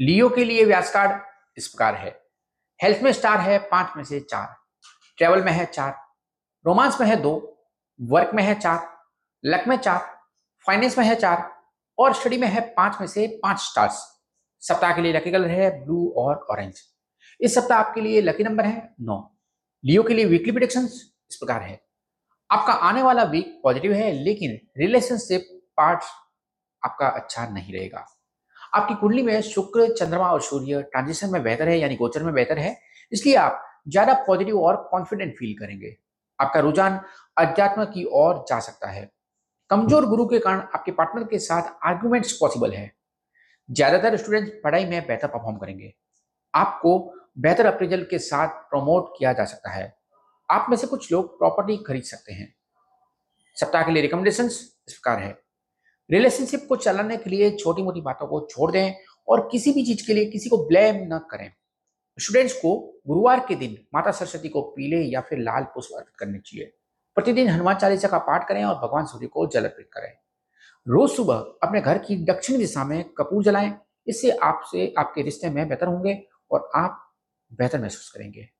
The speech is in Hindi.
लियो के लिए व्यास कार्ड इस प्रकार है। हेल्थ में स्टार है पाँच में से चार। ट्रेवल में है चार। रोमांस में है दो। वर्क में है चार। लक में चार। फाइनेंस में है चार। और स्टडी में है पाँच में से पाँच स्टार्स। सप्ताह के लिए लकी कलर है ब्लू और ऑरेंज। इस सप्ताह आपके लिए लकी नंबर है नौ। लियो के लिए वीकली प्रिडिक्शन इस प्रकार है। आपका आने वाला वीक पॉजिटिव है, लेकिन रिलेशनशिप पार्ट आपका अच्छा नहीं रहेगा। आपकी कुंडली में शुक्र, चंद्रमा और सूर्य ट्रांजिशन में बेहतर है, यानी गोचर में बेहतर है। इसलिए आप ज़्यादा पॉजिटिव और कॉन्फिडेंट फील करेंगे। आपका रुझान अध्यात्म की ओर जा सकता है। कमज़ोर गुरु के कारण आपके पार्टनर के साथ आर्ग्यूमेंट्स पॉसिबल है। ज़्यादातर स्टूडेंट्स पढ़ाई में बेहतर परफॉर्म करेंगे। आपको बेहतर अप्रेजल के साथ प्रमोट किया जा सकता है। आप में से कुछ लोग प्रॉपर्टी खरीद सकते हैं। सप्ताह के लिए रिकमेंडेशन इस प्रकार है। रिलेशनशिप को चलाने के लिए छोटी मोटी बातों को छोड़ दें और किसी भी चीज़ के लिए किसी को ब्लेम न करें। स्टूडेंट्स को गुरुवार के दिन माता सरस्वती को पीले या फिर लाल पुष्प अर्पित करने चाहिए। प्रतिदिन हनुमान चालीसा का पाठ करें और भगवान सूर्य को जल अर्पित करें। रोज सुबह अपने घर की दक्षिण दिशा में कपूर जलाएँ। इससे आपसे, आपके रिश्ते में बेहतर होंगे और आप बेहतर महसूस करेंगे।